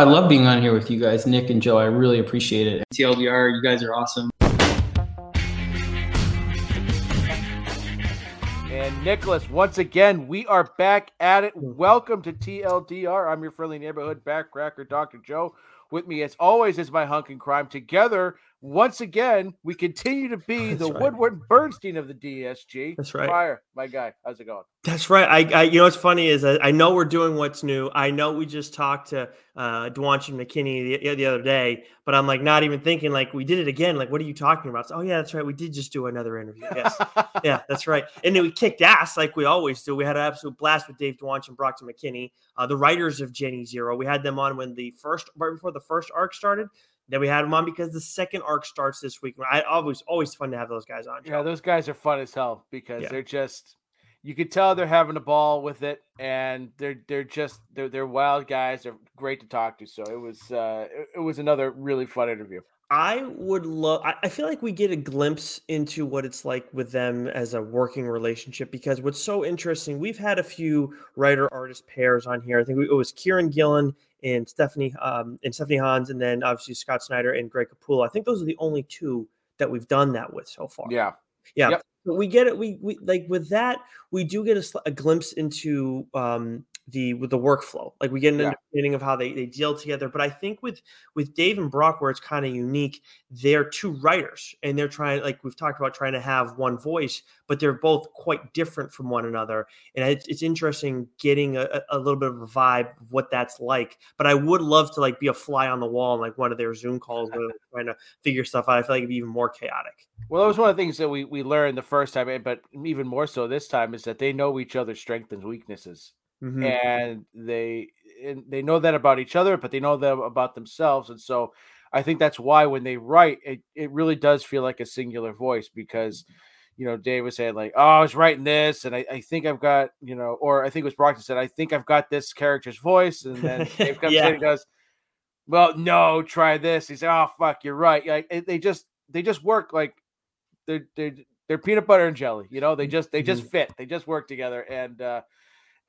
I love being on here with you guys, Nick and Joe. I really appreciate it. TLDR, you guys are awesome. And Nicholas, once again, we are back at it. Welcome to TLDR. I'm your friendly neighborhood backcracker, Dr. Joe. With me, as always, is my hunk and crime. Together, once again, we continue to be That's the right. Woodward Bernstein of the DSG. That's right. Fire, my guy. How's it going? That's right. I, I you know what's funny is I, I know we're doing what's new. I know we just talked to uh Dwonch and McKinney the, the other day, but I'm like not even thinking like we did it again. Like, what are you talking about? oh yeah, that's right. We did just do another interview. Yes. yeah, that's right. And then we kicked ass like we always do. We had an absolute blast with Dave Dwonch and Brockton McKinney, uh, the writers of Jenny Zero. We had them on when the first right before the first arc started. Then we had them on because the second arc starts this week. I always always fun to have those guys on. Yeah, those guys are fun as hell because Yeah. they're just you could tell they're having a ball with it and they're they're just they're they're wild guys. They're great to talk to. So it was uh it, it was another really fun interview. I would love. I feel like we get a glimpse into what it's like with them as a working relationship because what's so interesting, we've had a few writer artist pairs on here. I think it was Kieron Gillen and Stephanie um, and Stephanie Hans, and then obviously Scott Snyder and Greg Capullo. I think those are the only two that we've done that with so far. Yeah. Yeah. Yep. We get it. We, we like with that, we do get a, a glimpse into um, the with the workflow. Like we get an Yeah. understanding of how they, they deal together. But I think with with Dave and Brock, where it's kind of unique, they're two writers and they're trying, like we've talked about, trying to have one voice, but they're both quite different from one another. And it's, it's interesting getting a, a- little bit of a vibe of what that's like. But I would love to like be a fly on the wall in like one of their Zoom calls where they're trying to figure stuff out. I feel like it'd be even more chaotic. Well, that was one of the things that we we learned the first time, eh, but even more so this time is that they know each other's strengths and weaknesses, Mhm. and they and they know that about each other, but they know that about themselves, and so I think that's why when they write, it it really does feel like a singular voice because. You know, Dave was saying like, "Oh, I was writing this, and I, I think I've got, you know," or I think it was Brockton said, "I think I've got this character's voice," and then Dave comes Yeah. in and goes, "Well, no, try this." He said, "Oh, fuck, you're right." Like it- they just they just work like they're they're they're peanut butter and jelly. You know, they just they just fit. They just work together. And uh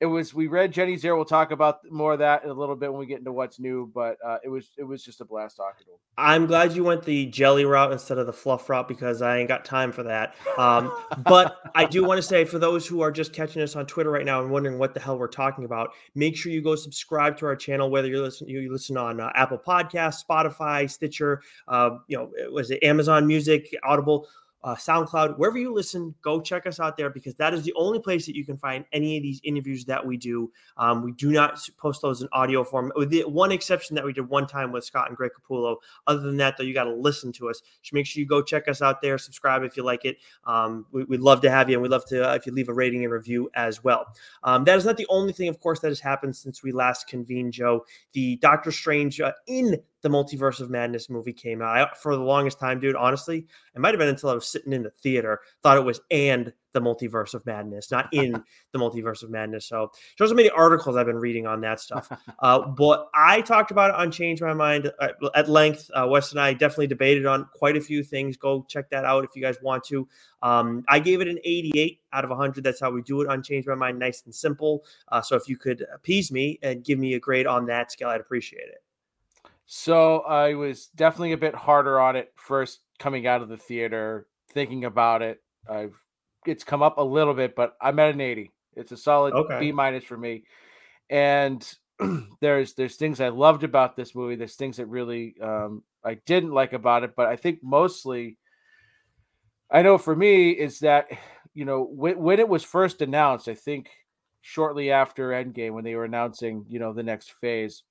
it was we read Jenny's Zero. We'll talk about more of that in a little bit when we get into what's new. But uh it was it was just a blast talking to him. I'm glad you went the jelly route instead of the fluff route because I ain't got time for that. Um, but I do want to say for those who are just catching us on Twitter right now and wondering what the hell we're talking about, make sure you go subscribe to our channel. Whether you listen, you listen on uh, Apple Podcasts, Spotify, Stitcher, uh, you know, was it Amazon Music, Audible. Uh, SoundCloud, wherever you listen, go check us out there because that is the only place that you can find any of these interviews that we do. Um, we do not post those in audio form, with the one exception that we did one time with Scott and Greg Capullo. Other than that, though, you got to listen to us. So make sure you go check us out there, subscribe if you like it. Um, we, would love to have you, and we'd love to uh, if you leave a rating and review as well. Um, that is not the only thing, of course, that has happened since we last convened, Joe. The Doctor Strange uh, in the Multiverse of Madness movie came out. I, for the longest time, dude, honestly, it might have been until I was sitting in the theater, thought it was and the Multiverse of Madness, not in the Multiverse of Madness. So shows how many articles I've been reading on that stuff. Uh, but I talked about it on Change My Mind at, at length. Uh, Wes and I definitely debated on quite a few things. Go check that out if you guys want to. Um, I gave it an 88 out of 100. That's how we do it on Change My Mind, nice and simple. Uh, so if you could appease me and give me a grade on that scale, I'd appreciate it. So I was definitely a bit harder on it first coming out of the theater, thinking about it. I've it's come up a little bit, but I'm at an 80. It's a solid Okay. B minus for me. And there's there's things I loved about this movie. There's things that really um, I didn't like about it, but I think mostly I know for me is that you know when, when it was first announced, I think shortly after Endgame when they were announcing you know the next phase,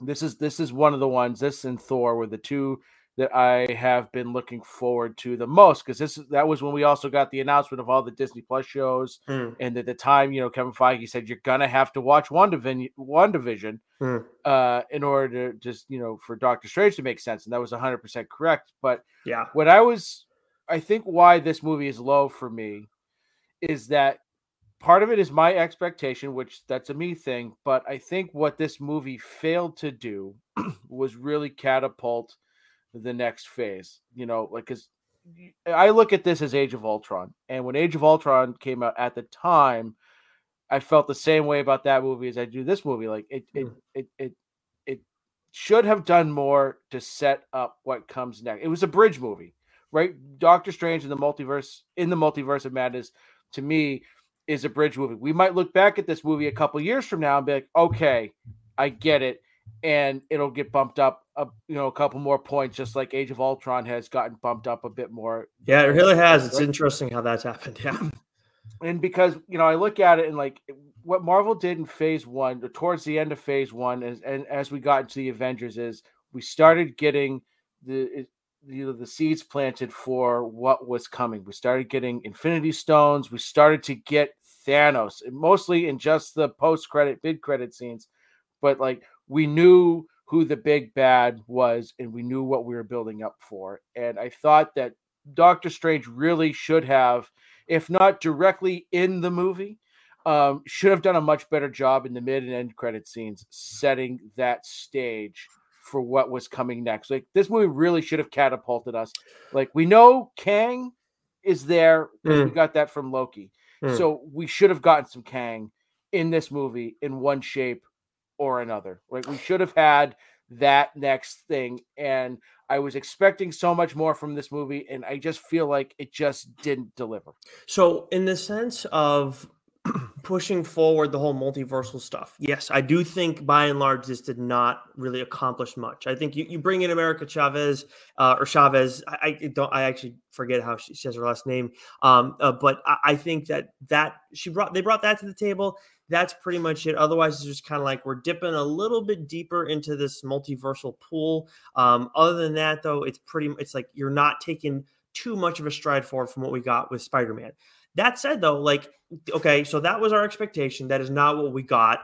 this is this is one of the ones. This and Thor were the two that I have been looking forward to the most because this that was when we also got the announcement of all the Disney Plus shows, Mm, and at the time, you know, Kevin Feige said you're gonna have to watch WandaVision, one division, mm. uh, in order to just you know for Doctor Strange to make sense, and that was 100 percent correct. But Yeah. what I was, I think why this movie is low for me is that part of it is my expectation, which that's a me thing. But I think what this movie failed to do was really catapult the next phase. You know, like because I look at this as Age of Ultron, and when Age of Ultron came out at the time, I felt the same way about that movie as I do this movie. Like it, it, Mm. it, it, it, should have done more to set up what comes next. It was a bridge movie, right? Doctor Strange in the multiverse in the multiverse of madness to me is a bridge movie. We might look back at this movie a couple years from now and be like, okay, I get it, and it'll get bumped up, a, you know, a couple more points, just like Age of Ultron has gotten bumped up a bit more. Yeah, it really has. It's interesting how that's happened. Yeah, and because you know, I look at it and like what Marvel did in Phase One, or towards the end of Phase One, and, and as we got into the Avengers, is we started getting the you know the seeds planted for what was coming. We started getting Infinity Stones. We started to get Thanos, mostly in just the post credit, mid credit scenes, but like we knew who the big bad was, and we knew what we were building up for. And I thought that Doctor Strange really should have, if not directly in the movie, um, should have done a much better job in the mid and end credit scenes, setting that stage for what was coming next. Like this movie really should have catapulted us. Like we know Kang is there mm. we got that from Loki. Mm. So we should have gotten some Kang in this movie in one shape or another. Like we should have had that next thing. And I was expecting so much more from this movie, and I just feel like it just didn't deliver. So, in the sense of pushing forward the whole multiversal stuff. Yes, I do think by and large this did not really accomplish much. I think you, you bring in America Chavez uh, or Chavez. I, I, don't. I actually forget how she says her last name. Um, uh, but I, I, think that that she brought they brought that to the table. That's pretty much it. Otherwise, it's just kind of like we're dipping a little bit deeper into this multiversal pool. Um, other than that, though, it's pretty. It's like you're not taking too much of a stride forward from what we got with Spider Man. That said, though, like okay, so that was our expectation. That is not what we got.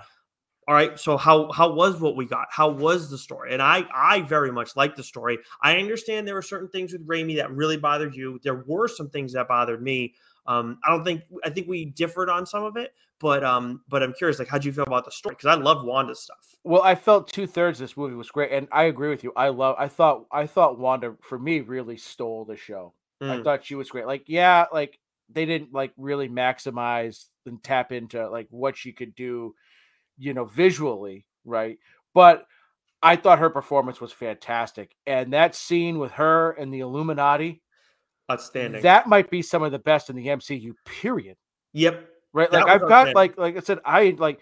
All right, so how how was what we got? How was the story? And I I very much like the story. I understand there were certain things with Raimi that really bothered you. There were some things that bothered me. Um, I don't think I think we differed on some of it, but um, but I'm curious, like, how'd you feel about the story? Because I love Wanda's stuff. Well, I felt two thirds this movie was great, and I agree with you. I love. I thought I thought Wanda for me really stole the show. Mm. I thought she was great. Like, yeah, like they didn't like really maximize and tap into like what she could do, you know, visually, right? But I thought her performance was fantastic. And that scene with her and the Illuminati, outstanding. That might be some of the best in the MCU, period. Yep. Right. Like I've got like like I said, I like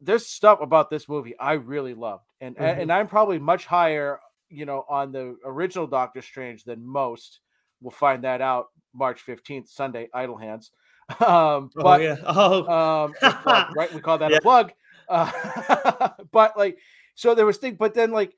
there's stuff about this movie I really loved. And mm-hmm. and I'm probably much higher, you know, on the original Doctor Strange than most. We'll find that out March 15th, Sunday, Idle Hands. Um, oh, but, oh, yeah. Oh, um, plug, right. We call that yeah. a plug. Uh, but like, so there was thing, but then like,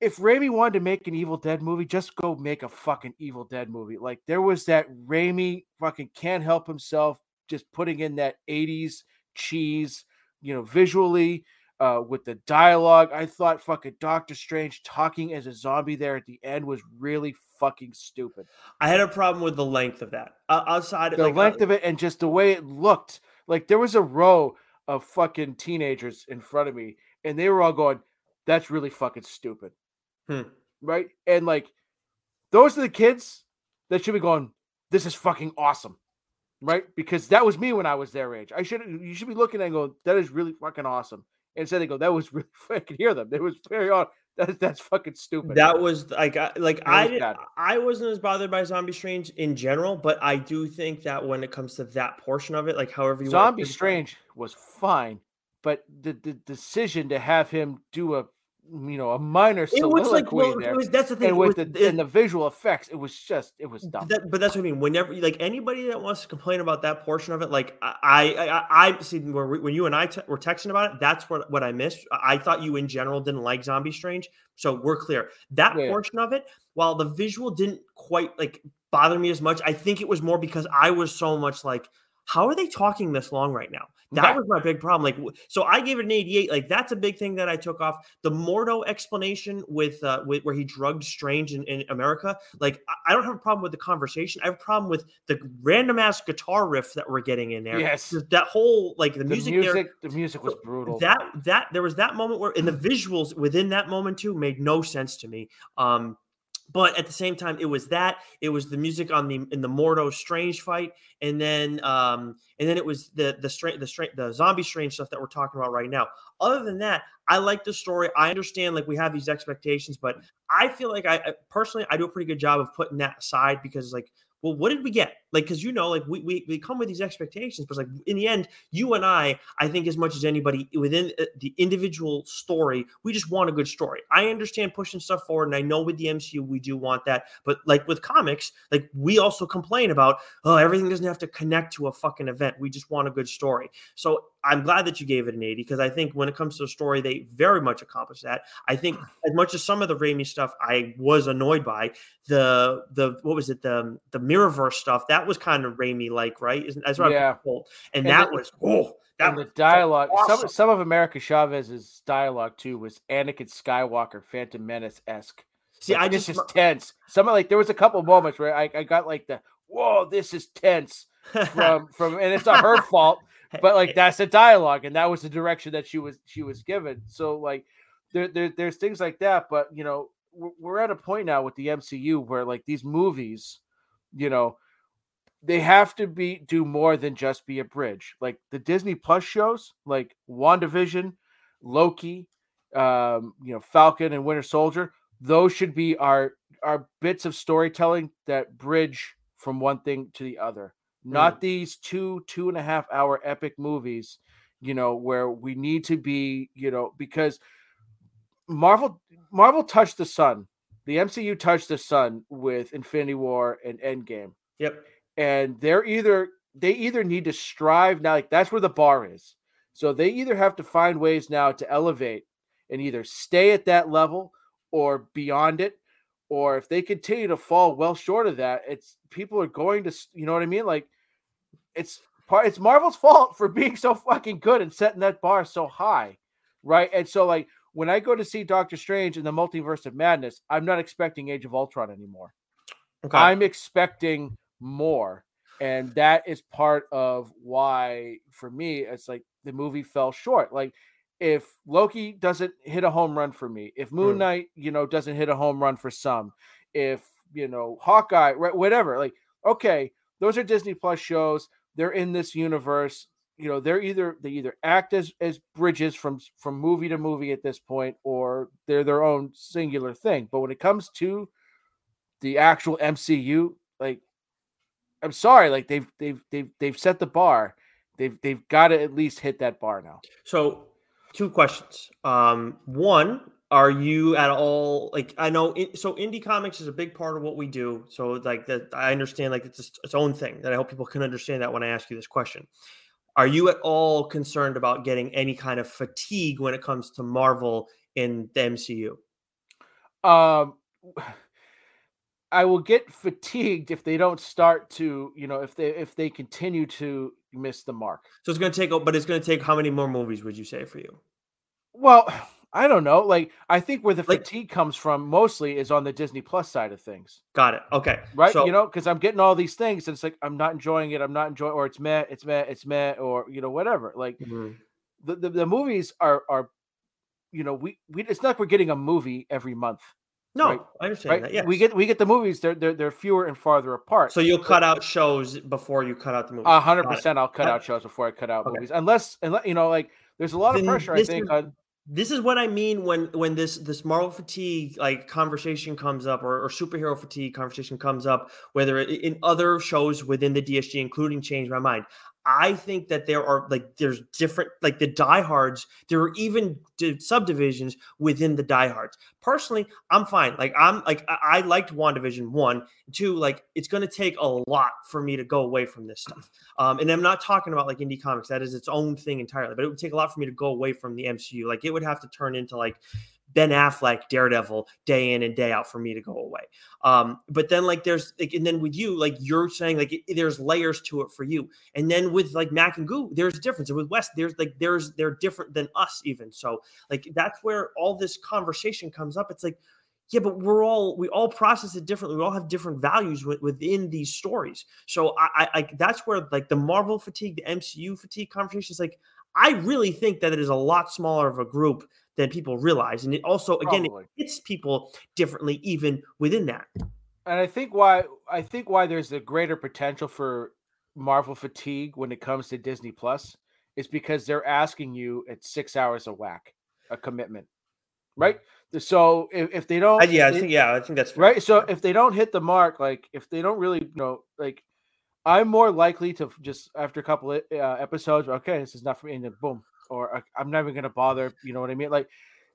if Raimi wanted to make an Evil Dead movie, just go make a fucking Evil Dead movie. Like there was that Raimi fucking can't help himself, just putting in that 80s cheese, you know, visually, uh, with the dialogue. I thought fucking Doctor Strange talking as a zombie there at the end was really fucking stupid. I had a problem with the length of that. Uh, outside of the like, length uh, of it and just the way it looked. Like there was a row of fucking teenagers in front of me, and they were all going, "That's really fucking stupid," hmm. right? And like those are the kids that should be going, "This is fucking awesome." Right, because that was me when I was their age. I should you should be looking and go, that is really fucking awesome. Instead, they go, that was really I could hear them. It was very odd. That's that's fucking stupid. That was like like I did, I wasn't as bothered by Zombie Strange in general, but I do think that when it comes to that portion of it, like however you Zombie Strange was fine, but the the decision to have him do a you know a minor soliloquy it was like well, there. Was, that's the thing. And with was, the it, and the visual effects, it was just it was dumb. That, but that's what I mean. Whenever like anybody that wants to complain about that portion of it, like I I I, see when you and I t- were texting about it, that's what what I missed. I thought you in general didn't like Zombie Strange, so we're clear. That yeah. portion of it, while the visual didn't quite like bother me as much, I think it was more because I was so much like how are they talking this long right now? That was my big problem. Like, so I gave it an 88. Like, that's a big thing that I took off. The Mordo explanation with, uh, with where he drugged Strange in, in America. Like, I don't have a problem with the conversation. I have a problem with the random ass guitar riff that we're getting in there. Yes, that whole like the, the music. music there, the music was brutal. That that there was that moment where, and the visuals within that moment too made no sense to me. Um, but at the same time, it was that it was the music on the in the Mordo Strange fight, and then um and then it was the the strange the strange the zombie strange stuff that we're talking about right now. Other than that, I like the story. I understand like we have these expectations, but I feel like I personally I do a pretty good job of putting that aside because like well, what did we get? Like, because you know, like we, we we come with these expectations, but like in the end, you and I, I think as much as anybody within uh, the individual story, we just want a good story. I understand pushing stuff forward, and I know with the MCU we do want that, but like with comics, like we also complain about, oh, everything doesn't have to connect to a fucking event. We just want a good story. So I'm glad that you gave it an 80 because I think when it comes to the story, they very much accomplished that. I think as much as some of the Raimi stuff I was annoyed by, the the what was it the the Mirrorverse stuff that was kind of Raimi like, right? Isn't that's what yeah. And, and that the, was oh that and the dialogue. Awesome. Some some of America Chavez's dialogue too was Anakin Skywalker, Phantom Menace esque. See, like, I just is tense. Some like there was a couple moments where I, I got like the whoa, this is tense from from, and it's not her fault but like that's the dialogue and that was the direction that she was she was given. So like there, there there's things like that but you know we're, we're at a point now with the mcu where like these movies you know they have to be do more than just be a bridge. Like the disney plus shows like wandavision loki um you know falcon and winter soldier those should be our our bits of storytelling that bridge from one thing to the other not these two two and a half hour epic movies you know where we need to be you know because marvel marvel touched the sun. The mcu touched the sun with infinity war and endgame. Yep. And they're either they either need to strive now like that's where the bar is. So they either have to find ways now to elevate and either stay at that level or beyond it or if they continue to fall well short of that it's people are going to you know what i mean? Like it's part it's Marvel's fault for being so fucking good and setting that bar so high, right? And so like when I go to see Doctor Strange in the Multiverse of Madness, I'm not expecting Age of Ultron anymore. Okay. I'm expecting more. And that is part of why, for me, it's like the movie fell short. Like, if Loki doesn't hit a home run for me, if Moon hmm. Knight, you know, doesn't hit a home run for some, if, you know, Hawkeye, right, whatever, like, okay, those are Disney Plus shows they're in this universe you know they're either they either act as as bridges from from movie to movie at this point or they're their own singular thing. But when it comes to the actual mcu like i'm sorry like they've they've they've, they've set the bar. They've they've got to at least hit that bar now. So two questions. Um one are you at all like i know it, so indie comics is a big part of what we do. So like that i understand like it's its own thing that i hope people can understand that when i ask you this question. Are you at all concerned about getting any kind of fatigue when it comes to marvel in the mcu um i will get fatigued if they don't start to you know if they if they continue to miss the mark. So it's going to take but it's going to take how many more movies would you say for you? Well I don't know. Like, I think where the like, fatigue comes from mostly is on the Disney Plus side of things. Got it. Okay. Right. So, you know, because I'm getting all these things, and it's like I'm not enjoying it. I'm not enjoying, or it's meh, it's meh, it's meh, or you know, whatever. Like, mm-hmm. the, the, the movies are are, you know, we we it's not like we're getting a movie every month. No, right? I understand right? that. Yeah, we get we get the movies. They're they're they're fewer and farther apart. So you'll cut out shows before you cut out the movies. A hundred percent. I'll cut out shows before I cut out okay. movies, unless unless you know, like there's a lot then of pressure. I think is, on this is what I mean when when this this Marvel fatigue like conversation comes up or, or superhero fatigue conversation comes up, whether in other shows within the DSG, including Change My Mind. I think that there are like there's different like the diehards. There are even subdivisions within the diehards. Personally, I'm fine. Like I'm like I, I liked Wandavision one, two. Like it's going to take a lot for me to go away from this stuff. Um, and I'm not talking about like indie comics. That is its own thing entirely. But it would take a lot for me to go away from the MCU. Like it would have to turn into like Ben Affleck, Daredevil, day in and day out for me to go away. Um, but then like there's like, and then with you, like you're saying like it, there's layers to it for you. And then with like Mac and Goo, there's a difference. And with West, there's like there's they're different than us even. So like that's where all this conversation comes up. It's like, yeah, but we're all we all process it differently. We all have different values w- within these stories. So I, I, that's where like the Marvel fatigue, the MCU fatigue conversation is like. I really think that it is a lot smaller of a group than people realize. And it also, again, Probably. it hits people differently even within that. And I think why I think why there's a greater potential for Marvel fatigue when it comes to Disney Plus is because they're asking you at six hours a whack. a commitment, right? So if, if they don't, I, yeah, I think yeah, I think that's fair. right. So if they don't hit the mark, like if they don't really, you know, like I'm more likely to just after a couple of, uh, episodes, okay, this is not for me, and then boom, or uh, I'm never going to bother. You know what I mean? Like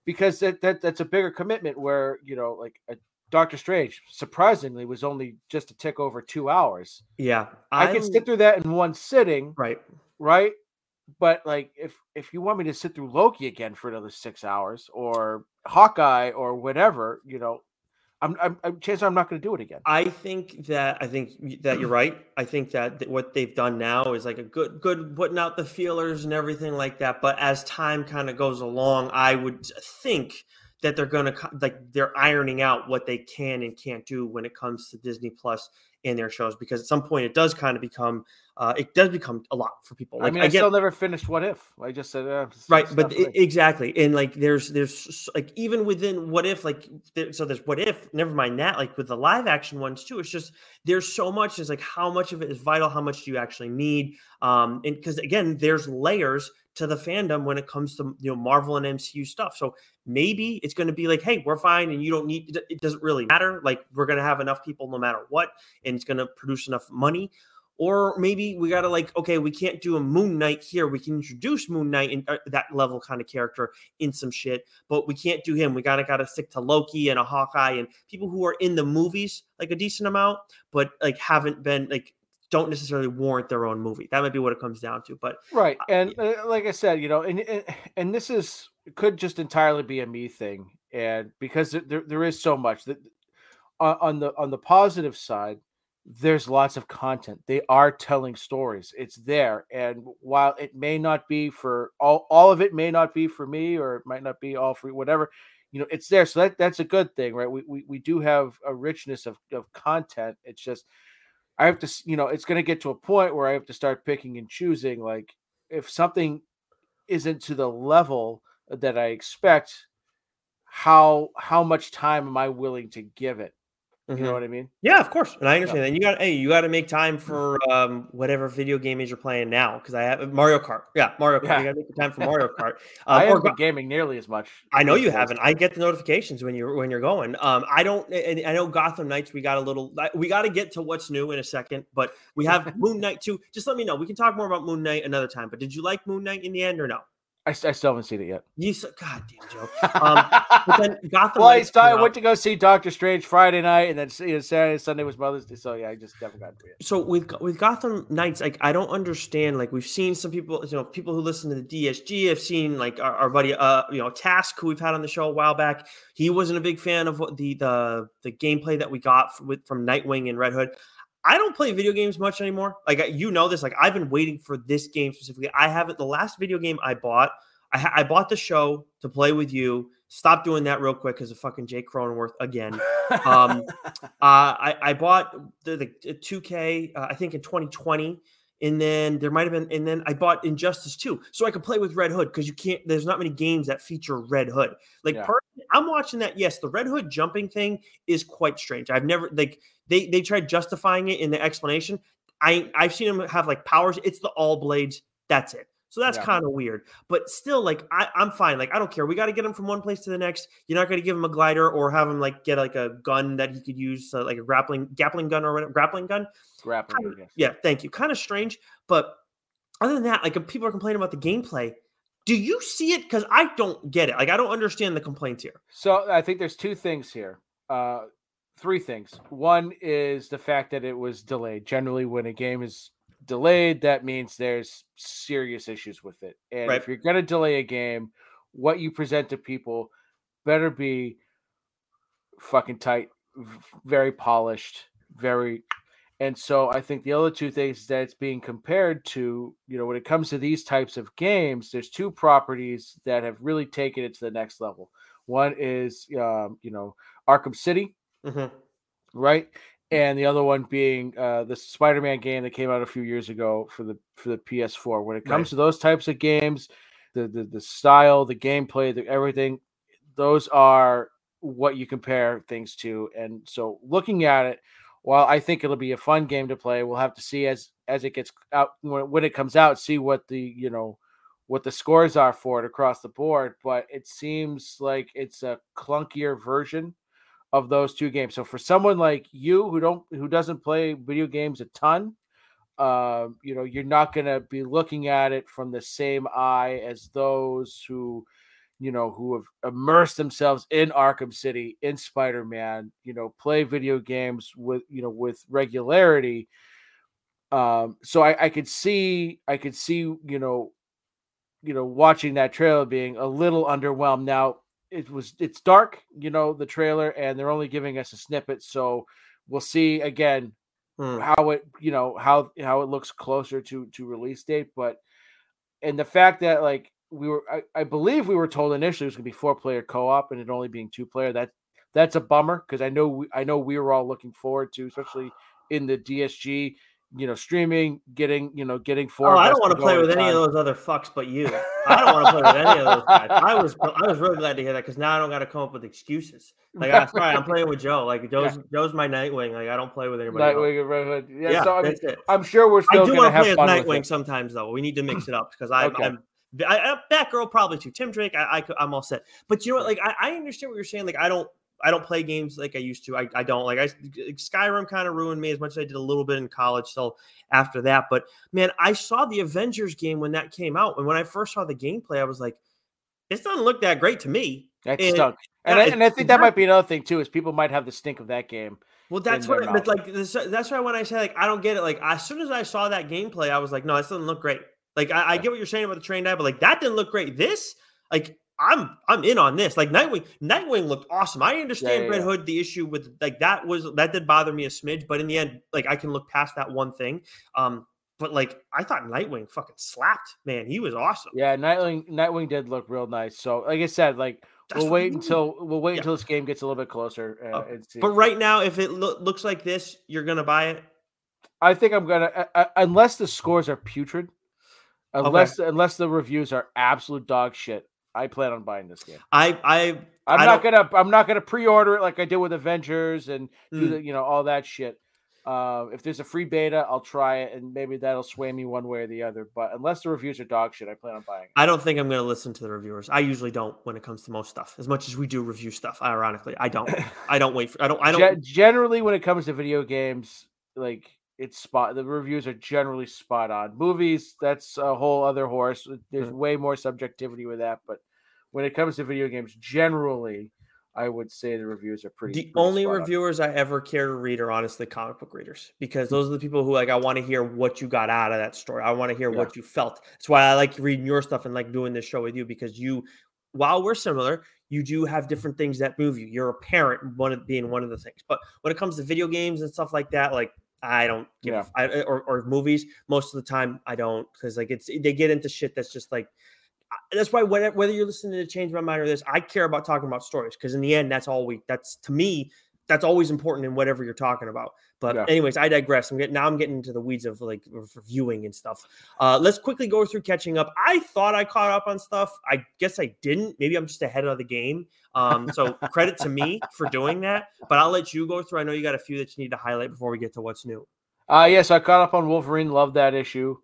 because that, that that's a bigger commitment. Where you know, like a Doctor Strange, surprisingly, was only just a tick over two hours. yeah, I I'm- can sit through that in one sitting, right. right? But like if if you want me to sit through Loki again for another six hours or Hawkeye or whatever, you know, I'm I'm, I'm chances I'm not going to do it again. I think that I think that you're right. I think that th- what they've done now is like a good good putting out the feelers and everything like that. But as time kind of goes along, I would think that they're going to like they're ironing out what they can and can't do when it comes to Disney Plus and their shows because at some point it does kind of become uh, it does become a lot for people. I mean, I, get- still never finished What If. I just said, uh, right but for exactly and like there's there's like even within what if like there, so there's what if never mind that like with the live action ones too it's just there's so much it's like how much of it is vital how much do you actually need um and because again there's layers to the fandom when it comes to you know marvel and mcu stuff. So maybe it's going to be like hey we're fine and you don't need it- doesn't really matter. Like we're going to have enough people no matter what and it's going to produce enough money. Or maybe we got to like okay we can't do a moon knight here. We can introduce moon knight and uh, that level kind of character in some shit but we can't do him. We gotta gotta stick to loki and a hawkeye and people who are in the movies like a decent amount but like haven't been like don't necessarily warrant their own movie that might be what it comes down to but right. And uh, like I said, you know, and and, this is could just entirely be a me thing, and because there there, is so much that on, on the on the positive side, there's lots of content. They are telling stories. It's there, and while it may not be for all, all of it may not be for me, or it might not be all for whatever. You know, it's there, so that that's a good thing, right? We we, we do have a richness of, of content. It's just I have to, you know, it's going to get to a point where I have to start picking and choosing. Like, if something isn't to the level that I expect, how how much time am I willing to give it? You Mhm. know what I mean? yeah of course and i understand and you got hey you got to make time for um whatever video game is you're playing now because i have mario kart yeah mario kart Yeah. you got to make the time for mario kart I um, or haven't been gaming nearly as much. I know you haven't. I get the notifications when you're when you're going. Um, I don't. And I know Gotham Knights. We got a little. We got to get to what's new in a second. But we have Moon Knight too. Just let me know. We can talk more about Moon Knight another time. But did you like Moon Knight in the end or no? I, I still haven't seen it yet. You s- God damn Joe. Um, but then Gotham well, I, started, I went to go see Doctor Strange Friday night, and then you know, Saturday, Sunday was Mother's Day. So yeah, I just never got to it. so with with Gotham Knights, like I don't understand. Like we've seen some people, you know, people who listen to the DSG have seen like our, our buddy, uh, you know, Task, who we've had on the show a while back. He wasn't a big fan of what the the the gameplay that we got with from Nightwing and Red Hood. I don't play video games much anymore. Like you know this. Like I've been waiting for this game specifically. I haven't. The last video game I bought, I, ha- I bought the show to play with you. Stop doing that real quick because of fucking Jake Cronenworth again. Um, uh, I, I bought the, the 2K, uh, I think in 2020. And then there might have been, and then I bought Injustice 2 so I could play with Red Hood because you can't, there's not many games that feature Red Hood. Like, Yeah. I'm watching that. Yes, the Red Hood jumping thing is quite strange. I've never, like, they, they tried justifying it in the explanation. I, I've seen them have like powers. It's the all blades. That's it. So that's Yeah. kind of weird. But still, like I, I'm fine. Like I don't care. We got to get him from one place to the next. You're not going to give him a glider or have him like get like a gun that he could use, uh, like a grappling grappling gun or whatever, grappling gun. Grappling, guess. Yeah, thank you. Kind of strange, but other than that, like people are complaining about the gameplay, do you see it? Because I don't get it. Like I don't understand the complaints here. So I think there's two things here. Uh, three things. One is the fact that it was delayed. Generally, when a game is delayed, that means there's serious issues with it. And Right. if you're going to delay a game, what you present to people better be fucking tight, very polished, very. And so I think the other two things is that it's being compared to, you know, when it comes to these types of games, there's two properties that have really taken it to the next level. One is, um, you know, Arkham City, Mhm. right? And the other one being uh, the Spider-Man game that came out a few years ago for the for the PS4. When it comes Right. to those types of games, the the, the style, the gameplay, the everything, those are what you compare things to. And so, looking at it, while I think it'll be a fun game to play, we'll have to see as as it gets out when, it comes out, see what the you know what the scores are for it across the board, but it seems like it's a clunkier version of those two games. So for someone like you who don't who doesn't play video games a ton, uh, you know, you're not going to be looking at it from the same eye as those who, you know, who have immersed themselves in Arkham City, in Spider Man, you know, play video games with, you know, with regularity. Um, so I, I could see, I could see, you know, you know, watching that trailer being a little underwhelmed. Now it was, it's dark, you know, the trailer, and they're only giving us a snippet, so we'll see again Hmm. how it you know how how it looks closer to to release date but and the fact that like we were I, I believe we were told initially it was going to be four player co-op and it only being two player that that's a bummer because I know we, I know we were all looking forward to especially in the DSG you know streaming getting you know getting four Oh, I don't want to play with any of those other fucks but you. I don't want to play with any of those guys. I was I was really glad to hear that because now I don't got to come up with excuses. Like, I'm sorry, I'm playing with Joe. Like, Joe's Joe's my Nightwing. Like, I don't play with anybody. Nightwing and Red Hood. Yeah, Yeah, so I mean, that's it. I'm sure we're I still do going to want to have play as with Nightwing sometimes though. We need to mix it up because I'm, Okay. I'm I, I, Batgirl probably too. Tim Drake, I, I I'm all set. But you know what? Like I, I understand what you're saying. Like I don't I don't play games like I used to. I, I don't like I Skyrim kind of ruined me as much as I did a little bit in college. So after that, but man, I saw the Avengers game when that came out, and when I first saw the gameplay, I was like, this doesn't look that great to me. That and- stunk. And, yeah, I, and I think that might be another thing too is people might have the stink of that game. Well, that's what, their I- but like, this, that's why when I say like, I don't get it. Like, as soon as I saw that gameplay, I was like, no, this doesn't look great. Like, I, I get what you're saying about the train die, but like, that didn't look great. This, like, I'm I'm in on this. Like, Nightwing, Nightwing looked awesome. I understand yeah, Red yeah. Hood. The issue with like that was that did bother me a smidge, but in the end, like, I can look past that one thing. Um, but like, I thought Nightwing fucking slapped. Man, he was awesome. Yeah, Nightwing Nightwing did look real nice. So like I said, like That's we'll wait until we'll wait until this game gets a little bit closer. Uh, Uh, and see. But right now, if it loo- looks like this, you're gonna buy it. I think I'm gonna uh, uh, unless the scores are putrid, unless unless the reviews are absolute dog shit. I plan on buying this game. I I I'm I not gonna I'm not gonna pre-order it like I did with Avengers and do Mm. the you know all that shit. Uh, if there's a free beta, I'll try it and maybe that'll sway me one way or the other. But unless the reviews are dog shit, I plan on buying it. I don't think I'm going to listen to the reviewers. I usually don't when it comes to most stuff. As much as we do review stuff, ironically, I don't. I don't wait for. I don't. I don't. Ge- generally, when it comes to video games, like it's spot the reviews are generally spot on. Movies, that's a whole other horse. There's Mm. way more subjectivity with that, but when it comes to video games, generally, I would say the reviews are pretty. the pretty only spot on. reviewers I ever care to read are honestly comic book readers because those are the people who like I want to hear what you got out of that story. I want to hear Yeah. what you felt. That's why I like reading your stuff and like doing this show with you because you, while we're similar, you do have different things that move you. You're a parent, one of being one of the things. But when it comes to video games and stuff like that, like I don't give, Yeah. I, eh, or, or movies. Most of the time, I don't because like it's they get into shit that's just like. That's why whether, whether you're listening to change my mind or this, I care about talking about stories because in the end, that's all we. That's to me, that's always important in whatever you're talking about. But Yeah. anyways, I digress. I'm getting now. I'm getting into the weeds of like reviewing and stuff. Uh, let's quickly go through catching up. I thought I caught up on stuff. I guess I didn't. Maybe I'm just ahead of the game. Um, so credit to me for doing that. But I'll let you go through. I know you got a few that you need to highlight before we get to what's new. Uh yes, I caught up on Wolverine. Love that issue.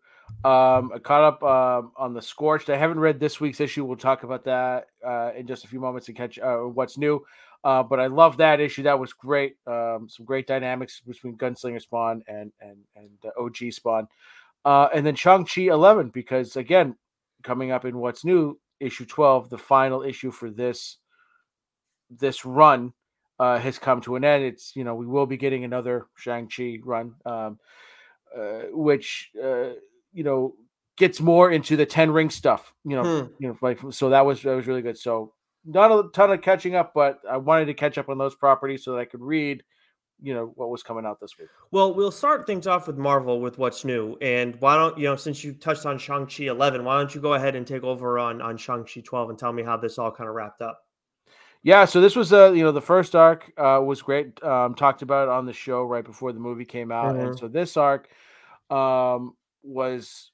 Um, I caught up um, on the Scorched. I haven't read this week's issue. We'll talk about that uh, in just a few moments to catch uh, what's new. Uh, but I love that issue. That was great. Um, some great dynamics between Gunslinger Spawn and and and uh, OG Spawn. Uh, and then Shang Chi eleven because again, coming up in what's new, issue twelve, the final issue for this this run uh, has come to an end. It's you know we will be getting another Shang Chi run, um, uh, which uh, you know gets more into the ten ring stuff. You know, Hmm. you know, like so that was that was really good. So not a ton of catching up, but I wanted to catch up on those properties so that I could read, you know, what was coming out this week. Well, we'll start things off with Marvel with what's new. And why don't you know, since you touched on Shang-Chi 11, why don't you go ahead and take over on, on Shang-Chi 12 and tell me how this all kind of wrapped up? Yeah, so this was uh you know the first arc uh was great. Um talked about it on the show right before the movie came out. And Mhm. so this arc um was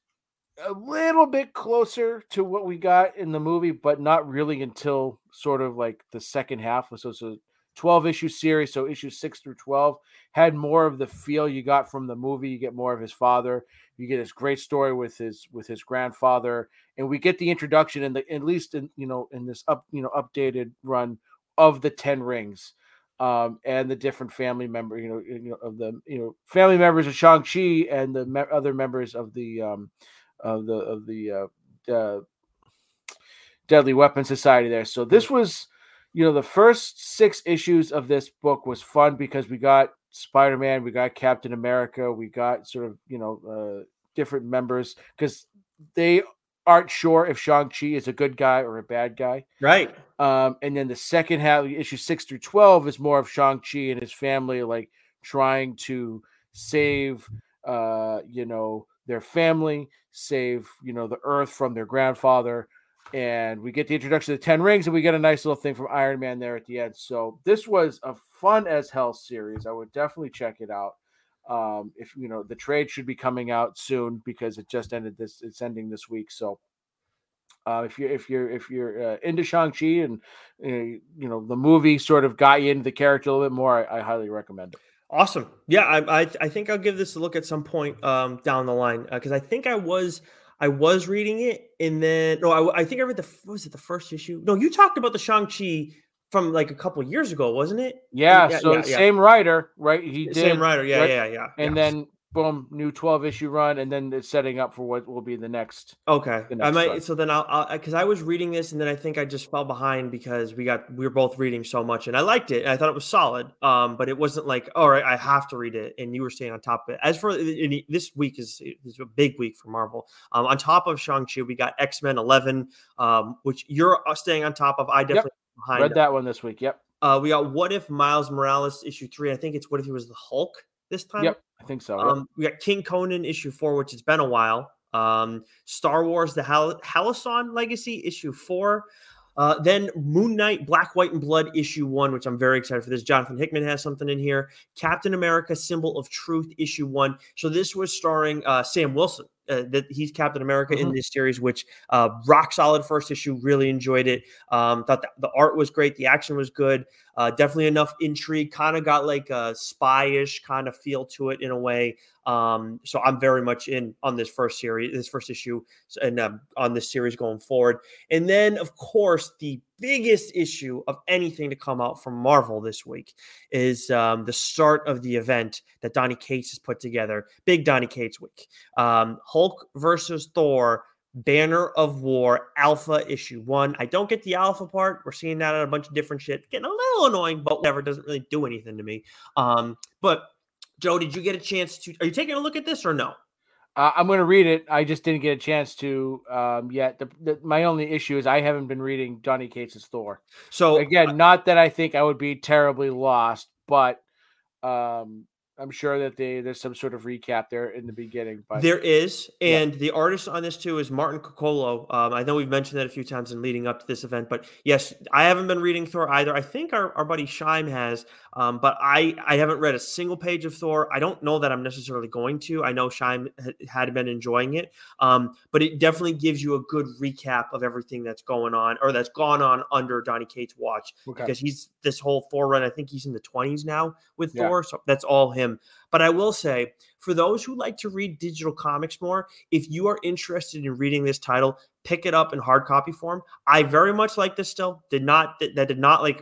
a little bit closer to what we got in the movie, but not really until sort of like the second half. So, it's a 12 issue series, so issues six through 12 had more of the feel you got from the movie. You get more of his father. You get this great story with his with his grandfather, and we get the introduction in the at least in you know in this up you know updated run of the Ten Rings. Um, and the different family member, you know, you know, of the you know family members of Shang Chi and the me- other members of the um, of the of the uh, uh, Deadly Weapon Society there. So this was, you know, the first six issues of this book was fun because we got Spider Man, we got Captain America, we got sort of, you know, uh, different members because they aren't sure if Shang Chi is a good guy or a bad guy. Right. Um, and then the second half, issue six through twelve, is more of Shang Chi and his family, like trying to save, uh, you know, their family, save, you know, the Earth from their grandfather and we get the introduction of the Ten Rings, and we get a nice little thing from Iron Man there at the end. So this was a fun as hell series. I would definitely check it out. Um, if you know the trade should be coming out soon because it just ended this. It's ending this week. So uh, if you're if you're if you're uh, into Shang Chi and uh, you know the movie sort of got you into the character a little bit more, I, I highly recommend it. Awesome. Yeah, I, I, I think I'll give this a look at some point um, down the line because I think I was I was reading it, and then no, I, I think I read the was it the first issue? No, you talked about the Shang Chi from like a couple years ago, wasn't it? Yeah. yeah so yeah, same writer, right? He did same writer. Yeah, right? yeah, yeah. And yeah. then boom, new 12 issue run, and then it's setting up for what will be the next. Okay. The next I might, run. so then I'll, because I was reading this and then I think I just fell behind because we got, we were both reading so much and I liked it. I thought it was solid. Um, but it wasn't like, all right, I have to read it. And you were staying on top of it. As for this week is, is a big week for Marvel. Um, on top of Shang-Chi, we got X-Men 11, um, which you're uh, staying on top of. I definitely yep. behind read that one this week. Yep. Uh, we got What If Miles Morales issue three. I think it's What If He Was the Hulk this time. Yep, I think so. Um, we got King Conan issue four, which it's been a while. Um, Star Wars: The Hal- Halcyon Legacy issue four. Uh, then Moon Knight, Black, White, and Blood issue one, which I'm very excited for this. Jonathan Hickman has something in here. Captain America, Symbol of Truth issue one. So this was starring uh, Sam Wilson. Uh, that he's Captain America mm-hmm. in this series, which uh, rock solid first issue. Really enjoyed it. Um, thought the art was great, the action was good. Uh, definitely enough intrigue. Kind of got like a spyish kind of feel to it in a way. Um, so I'm very much in on this first series, this first issue, and um, on this series going forward. And then, of course, the biggest issue of anything to come out from Marvel this week is um, the start of the event that Donny Cates has put together. Big Donny Cates week. Um, Hulk versus Thor. Banner of War Alpha issue one. I don't get the Alpha part. We're seeing that on a bunch of different shit. Getting a little annoying, but whatever. Doesn't really do anything to me. Um, but Joe, did you get a chance to? Are you taking a look at this or no? Uh, I'm going to read it. I just didn't get a chance to um, yet. The, the, my only issue is I haven't been reading Donny Cates' Thor. So again, uh, not that I think I would be terribly lost, but um, I'm sure that they there's some sort of recap there in the beginning. But there is, and yeah. the artist on this too is Martin Coccolo. Um, I know we've mentioned that a few times in leading up to this event, but yes, I haven't been reading Thor either. I think our, our buddy Shime has, um, but I I haven't read a single page of Thor. I don't know that I'm necessarily going to. I know Shime had been enjoying it, um, but it definitely gives you a good recap of everything that's going on or that's gone on under Donny Cates' watch okay. because he's this whole Thor run. I think he's in the 20s now with yeah. Thor, so that's all him. But I will say, for those who like to read digital comics more, if you are interested in reading this title, pick it up in hard copy form. I very much like this still. Did not that did not like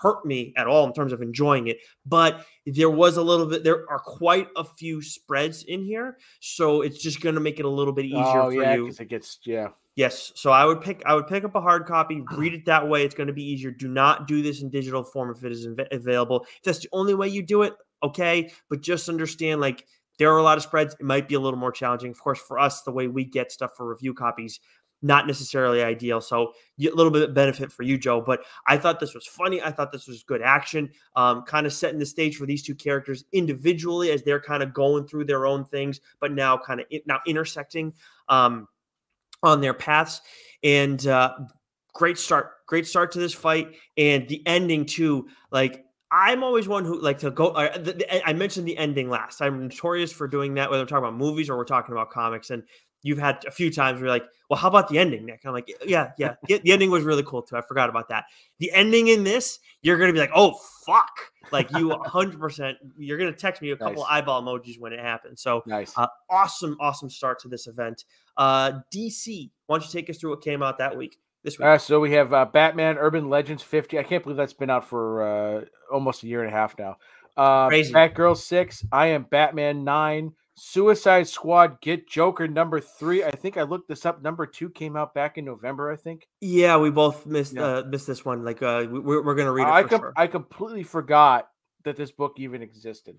hurt me at all in terms of enjoying it. But there was a little bit, there are quite a few spreads in here. So it's just going to make it a little bit easier oh, for yeah, you. Because it gets, yeah. Yes. So I would pick, I would pick up a hard copy, read it that way. It's going to be easier. Do not do this in digital form if it is available. If that's the only way you do it, okay, but just understand like there are a lot of spreads. It might be a little more challenging. Of course, for us, the way we get stuff for review copies, not necessarily ideal. So a little bit of benefit for you, Joe. But I thought this was funny. I thought this was good action, um, kind of setting the stage for these two characters individually as they're kind of going through their own things, but now kind of now intersecting um, on their paths. And uh, great start, great start to this fight, and the ending too. Like I'm always one who like to go. Uh, the, the, I mentioned the ending last. I'm notorious for doing that, whether we're talking about movies or we're talking about comics. And you've had a few times where you're like, well, how about the ending, Nick? I'm like, yeah, yeah, the, the ending was really cool too. I forgot about that. The ending in this, you're gonna be like, oh fuck, like you 100. percent You're gonna text me a couple Nice. eyeball emojis when it happens. So Nice. uh, awesome, awesome start to this event. Uh, DC, why don't you take us through what came out that week? This week, right, so we have uh, Batman Urban Legends 50. I can't believe that's been out for uh, almost a year and a half now. Uh, Crazy. Batgirl 6, I Am Batman 9, Suicide Squad Get Joker number 3. I think I looked this up. Number 2 came out back in November, I think. yeah, we both missed Yeah. uh, missed this one. Like, uh, we, we're, we're gonna read it I, for com- sure. I completely forgot that this book even existed.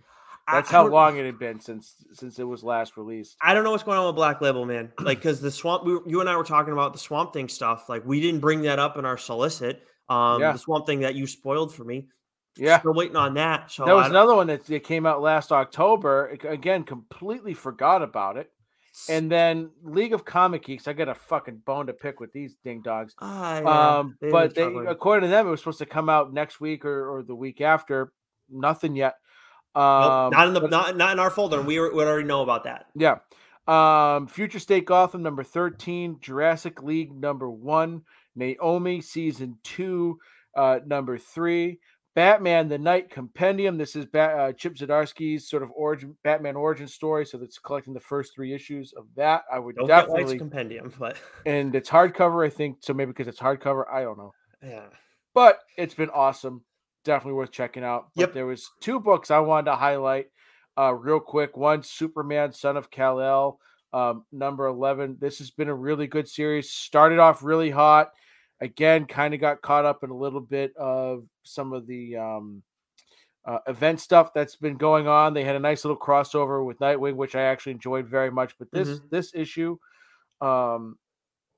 That's I how don't- long it had been since since it was last released. I don't know what's going on with Black Label, man. Like, because the swamp, we, you and I were talking about the Swamp Thing stuff. Like, we didn't bring that up in our solicit. Um, Yeah. the Swamp Thing that you spoiled for me. Yeah. still waiting on that. So that was another one that that came out last October. Again, completely forgot about it. And then League of Comic Geeks, I got a fucking bone to pick with these ding dogs. Ah, yeah, um, they've but they, according to them, it was supposed to come out next week or, or the week after. Nothing yet. Nope, Um, not in the but- not, not in our folder. and We, were, we already know about that. yeah. Um, Future State Gotham number thirteen, Jurassic League number one, Naomi season two, uh, number three. Batman: The Knight Compendium. This is ba- uh, Chip Zdarsky's sort of origin, Batman origin story. So that's collecting the first three issues of that. I would Don't definitely, compendium, but and it's hardcover. I think so. Maybe because it's hardcover. I don't know. yeah. but it's been awesome. Definitely worth checking out. But Yep. there was two books I wanted to highlight uh, real quick. One, Superman, Son of Kal El, um, number eleven. This has been a really good series. Started off really hot. Again, kind of got caught up in a little bit of some of the um, uh, event stuff that's been going on. They had a nice little crossover with Nightwing, which I actually enjoyed very much. But this this issue, um,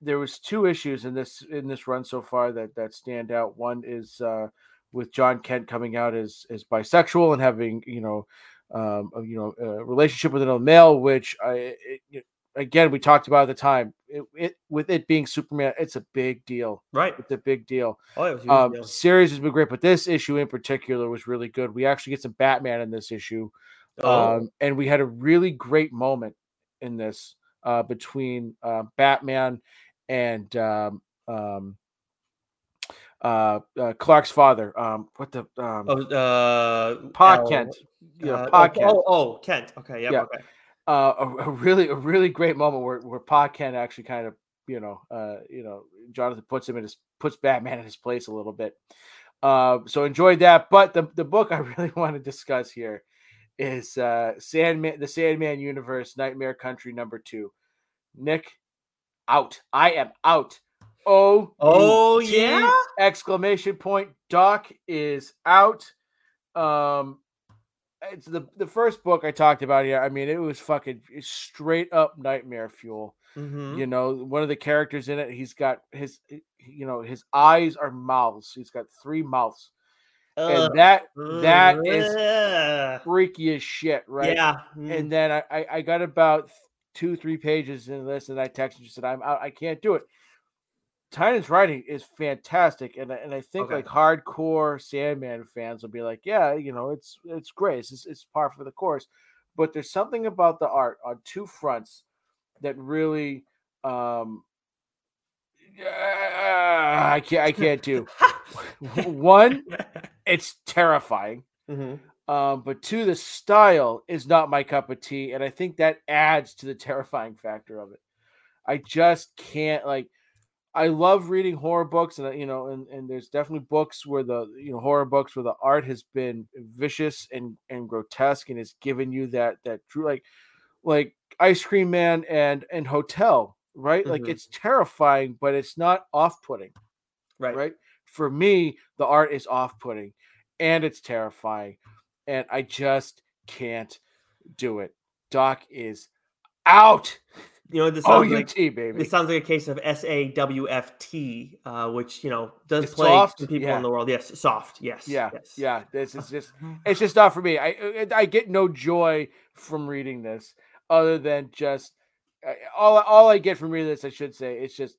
there was two issues in this in this run so far that that stand out. One is uh, with Jon Kent coming out as as bisexual and having you know um, a, you know a relationship with another male, which I it- again we talked about at the time. It, it with it being Superman, it's a big deal. Right. It's a big deal. Oh, it was Um, deal. series has been great, but this issue in particular was really good. We actually get some Batman in this issue, Oh, um, and we had a really great moment in this uh, between uh, Batman and um, um, uh, uh, Clark's father. Um, what the um, oh, uh, Al- Kent? Yeah, uh, oh, Kent. oh, oh, Kent. Okay. Yep, Yeah. Okay. Uh, a, a really a really great moment where where Pa Kent actually kind of you know uh, you know Jonathan puts him in his puts Batman in his place a little bit. Uh, so enjoyed that. But the the book I really want to discuss here is uh, Sandman, the Sandman universe, Nightmare Country number two. Nick, out. I am out. Oh, Oh, yeah? Exclamation point. Doc is out. Um, it's the the first book I talked about here. I mean, it was fucking straight up nightmare fuel. Mhm. You know, one of the characters in it, he's got his, you know, his eyes are mouths. He's got three mouths, Ugh. and that that is Ugh. freaky as shit, right? Yeah. mm. And then I, I I got about two three pages in this, and I texted you said I'm out. I can't do it. Tynion's writing is fantastic, and I- and I think Okay. like hardcore Sandman fans will be like, yeah, you know, it's it's great, it's it's- par for the course. But there's something about the art on two fronts that really, um, I can't I can't do. One, it's terrifying. Mhm. Um, but two, the style is not my cup of tea, and I think that adds to the terrifying factor of it. I just can't like. I love reading horror books, and you know, and, and there's definitely books where the you know horror books where the art has been vicious and and grotesque, and has given you that that true like like Ice Cream Man and and Hotel, right? Like Mhm. it's terrifying, but it's not off putting Right. right? For me, the art is off putting and it's terrifying. And I just can't do it. Doc is out. You know, this Oh, sounds like baby. this sounds like a case of SAWFT, uh, which you know does It's soft? some people Yeah. in the world. Yes, soft. Yes. yeah, Yes. yeah. This is just it's just not for me. I I- I get no joy from reading this other than just all all I get from reading this, I should say, it's just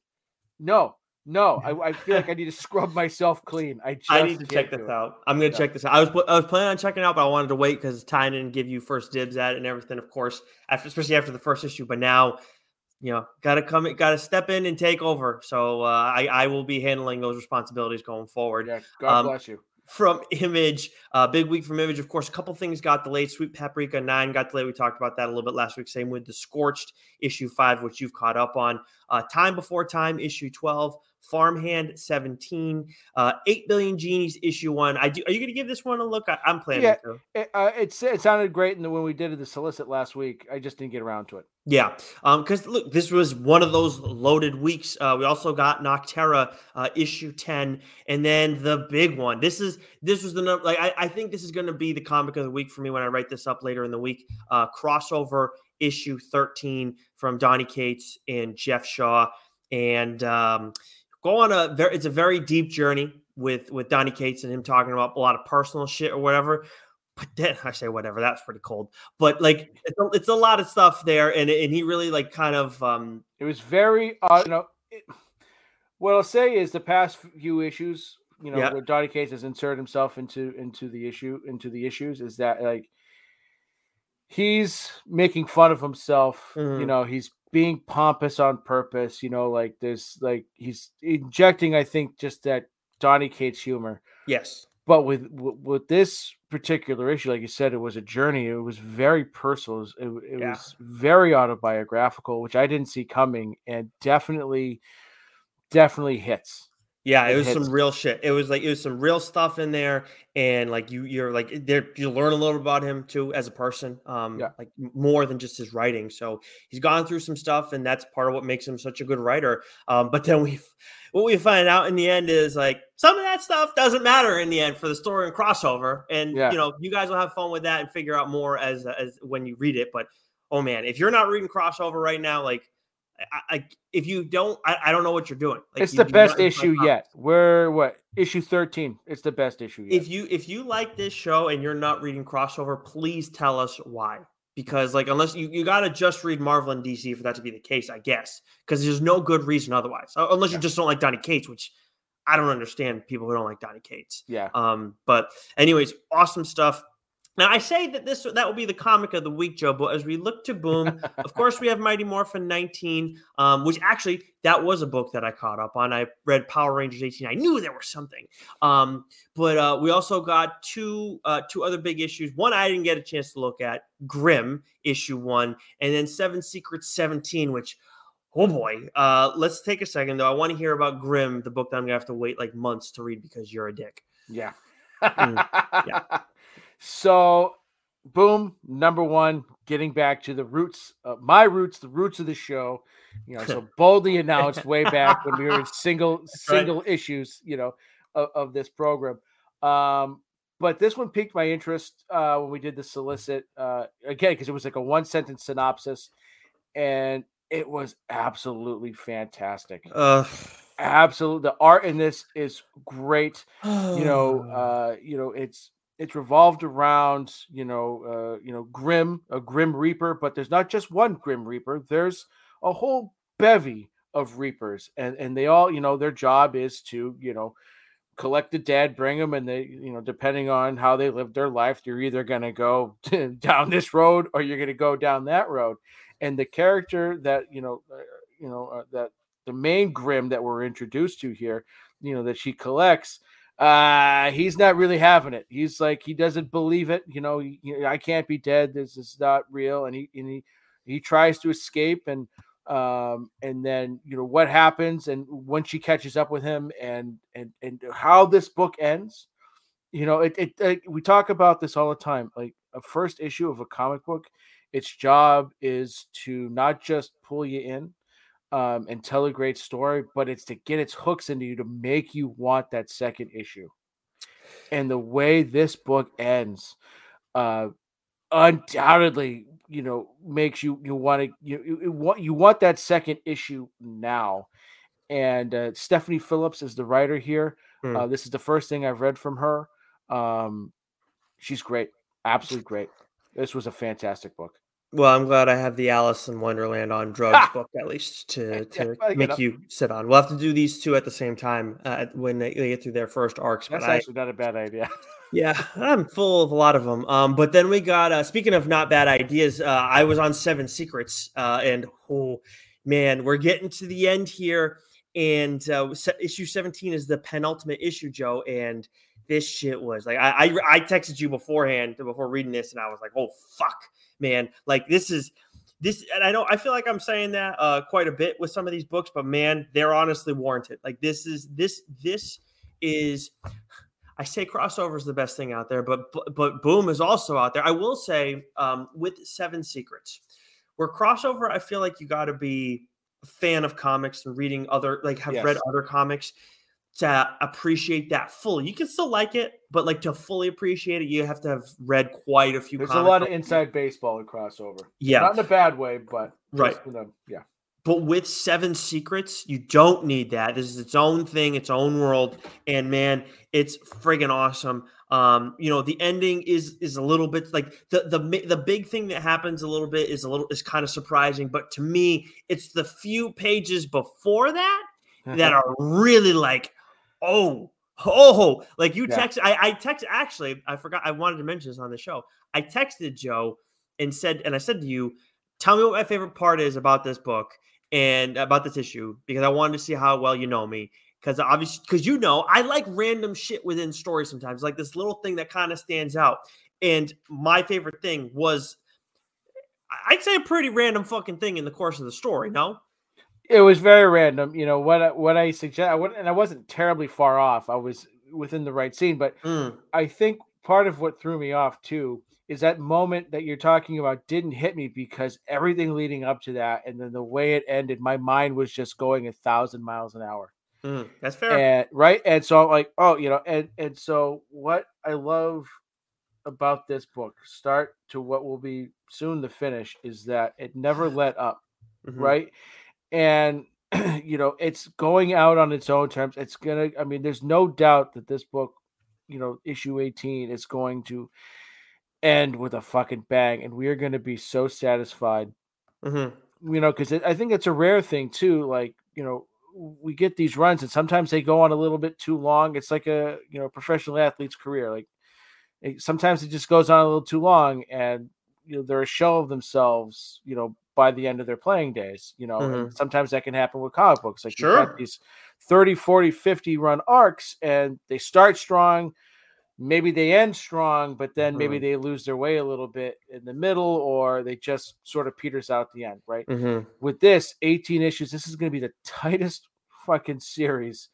no, no. I, I feel like I need to scrub myself clean. I just I need to check this it. out. I'm gonna Yeah. check this out. I was I was planning on checking it out, but I wanted to wait because Tynan give you first dibs at it and everything. Of course, after especially after the first issue. But now, you know, got to come, got to step in and take over. So uh, I, I will be handling those responsibilities going forward. Yeah, God Um, bless you. From Image, uh, big week from Image. Of course, a couple things got delayed. Sweet Paprika 9 got delayed. We talked about that a little bit last week. Same with The Scorched, issue 5, which you've caught up on. Uh, Time Before Time, issue 12. Farmhand 17. Uh, 8 Billion Genies, issue 1. I do, are you going to give this one a look? I, I'm planning Yeah. to. It, uh, it's it sounded great the, when we did the solicit last week. I just didn't get around to it. Yeah, um, because look, this was one of those loaded weeks. Uh, we also got Nocterra uh, issue ten, and then the big one. This is this was the number. Like I, I think this is going to be the comic of the week for me when I write this up later in the week. Uh, crossover issue thirteen from Donny Cates and Geoff Shaw, and um, go on a very. It's a very deep journey with with Donny Cates and him talking about a lot of personal shit or whatever. But then I say whatever. That's pretty cold. But like it's a, it's a lot of stuff there, and and he really like kind of um It was very, uh, you know, it, what I'll say is the past few issues, you know, Yeah. where Donny Cates has inserted himself into into the issue into the issues is that like he's making fun of himself. You Mhm. know, he's being pompous on purpose. You know, like there's like he's injecting, I think, just that Donny Cates humor. yes But with with this particular issue, like you said, it was a journey. It was very personal. It, it, it Yeah. was very autobiographical, which I didn't see coming, and definitely, definitely hits. Yeah it It was hits. some real shit it was like it was some real stuff in there and like you you're like there you learn a little about him too as a person um Yeah. like more than just his writing so he's gone through some stuff and that's part of what makes him such a good writer um but then we what we find out in the end is like some of that stuff doesn't matter in the end for the story and crossover and Yeah. you know you guys will have fun with that and figure out more as as when you read it but oh man if you're not reading crossover right now like I, I if you don't I, I don't know what you're doing like it's you the best issue yet. We're what issue thirteen? It's the best issue yet. if you if you like this show and you're not reading crossover please tell us why because like unless you, you got to just read marvel and dc for that to be the case i guess because there's no good reason otherwise Uh, unless you Yeah. just don't like donny cates which i don't understand people who don't like donny cates yeah, um but anyways awesome stuff now i say that this that will be the comic of the week joe but as we look to boom of course we have mighty morphin 19 um which actually that was a book that i caught up on. I read power rangers 18 i knew there was something. Um but uh we also got two uh two other big issues. One i didn't get a chance to look at grim issue one and then seven secrets 17 which oh boy uh let's take a second though. I want to hear about grim the book that i'm gonna have to wait like months to read because you're a dick. Yeah, Mm, yeah. So, boom, number one, getting back to the roots, uh, my roots, the roots of the show. You know, so boldly announced way back when we were in single right. single issues, you know, of, of this program. Um, but this one piqued my interest uh, when we did the solicit uh, again because it was like a one sentence synopsis, and it was absolutely fantastic. uh Absolutely, the art in this is great you know uh you know it's it's revolved around you know uh you know grim a grim reaper but there's not just one grim reaper there's a whole bevy of reapers and and they all you know their job is to you know collect the dead bring them and they you know depending on how they live their life you're either going to go down this road or you're going to go down that road and the character that you know uh, you know uh, that the main grim that we're introduced to here you know that she collects uh he's not really having it. He's like he doesn't believe it you know he, he- i can't be dead. This is not real. And he and he he tries to escape and um and then you know what happens? And when she catches up with him and and and how this book ends you know it, it, it we talk about this all the time. Like a first issue of a comic book its job is to not just pull you in um, and tell a great story, but it's to get its hooks into you to make you want that second issue. And the way this book ends, uh, undoubtedly, you know, makes you you want to you, you want you want that second issue now. And uh, Stephanie Phillips is the writer here. Hmm. Uh, this is the first thing I've read from her. Um, she's great, absolutely great. This was a fantastic book. Well, I'm glad I have the Alice in Wonderland on drugs book at least to, to I get make you sit on. We'll have to do these two at the same time uh, when they, they get through their first arcs. But That's I, actually not a bad idea. yeah, I'm full of a lot of them. Um, but then we got uh, speaking of not bad ideas, uh, I was on Seven Secrets, uh, and oh, man, we're getting to the end here. And uh, issue 17 is the penultimate issue, Joe. And this shit was like, I, I, I texted you beforehand before reading this, and I was like, oh, fuck, man. Like, this is this and i know i feel like i'm saying that uh, quite a bit with some of these books but man they're honestly warranted like this is this this is i say crossover is the best thing out there but but boom is also out there i will say um, with seven secrets where crossover i feel like you got to be a fan of comics and reading other like have yes. read other comics to appreciate that fully. You can still like it, but like to fully appreciate it, you have to have read quite a few. There's a lot of inside baseball and crossover. Yeah, not in a bad way, but right. Yeah. But with Seven Secrets, you don't need that. This is its own thing, its own world, and man, it's friggin' awesome. Um, you know, the ending is is a little bit like the the the big thing that happens a little bit is a little is kind of surprising, but to me, it's the few pages before that that are really like, oh, oh, like you yeah. text. I, I text actually. I forgot. I wanted to mention this on the show. I texted Joe and said, and I said to you, tell me what my favorite part is about this book and about this issue because I wanted to see how well you know me. Because obviously, because you know, I like random shit within stories sometimes, like this little thing that kind of stands out. And my favorite thing was, I'd say, a pretty random fucking thing in the course of the story. No, it was very random. You know what? What I suggest, and I wasn't terribly far off. I was within the right scene, but mm. I think part of what threw me off too is that moment that you're talking about didn't hit me because everything leading up to that and then the way it ended, my mind was just going a thousand miles an hour. Mm, that's fair. And right. And so I'm like, oh, you know, and and so what I love about this book, start to what will be soon the finish, is that it never let up. Mm-hmm. Right. And you know, it's going out on its own terms. It's gonna, I mean, there's no doubt that this book, you know, issue 18 is going to end with a fucking bang, and we are going to be so satisfied. Mm-hmm. You know, because I think it's a rare thing too. Like, you know, we get these runs, and sometimes they go on a little bit too long. It's like a you know professional athlete's career. Like, it, sometimes it just goes on a little too long, and you know they're a shell of themselves. You know, by the end of their playing days. You know, mm-hmm. sometimes that can happen with comic books. Like, sure. you've got these 30, 40, 50 run arcs, and they start strong maybe they end strong, but then maybe mm-hmm. they lose their way a little bit in the middle, or they just sort of peters out the end, right? Mm-hmm. With this 18 issues, this is going to be the tightest fucking series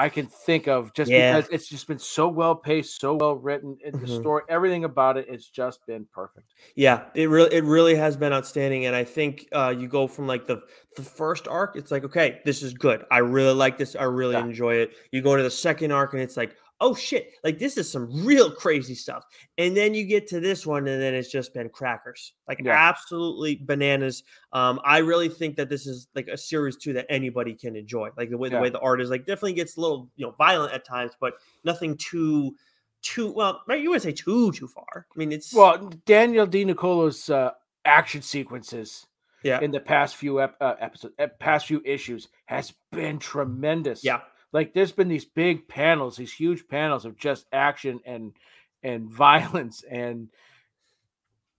I can think of just yeah. because it's just been so well paced, so well written, and mm-hmm. the story, everything about it, it's just been perfect. Yeah, it really, it really has been outstanding, and I think uh, you go from like the the first arc, it's like okay, this is good. I really like this. I really yeah. enjoy it. You go to the second arc, and it's like oh shit, like this is some real crazy stuff. And then you get to this one, and then it's just been crackers, like yeah. absolutely bananas. Um, I really think that this is like a series two that anybody can enjoy. Like the way yeah. the way the art is, like definitely gets a little you know violent at times, but nothing too too well. You wouldn't say too too far. I mean, it's well Daniele Di Nicuolo's uh, action sequences. Yeah. in the past few ep- uh, episodes, past few issues, has been tremendous. Yeah, like there's been these big panels, these huge panels of just action and and violence and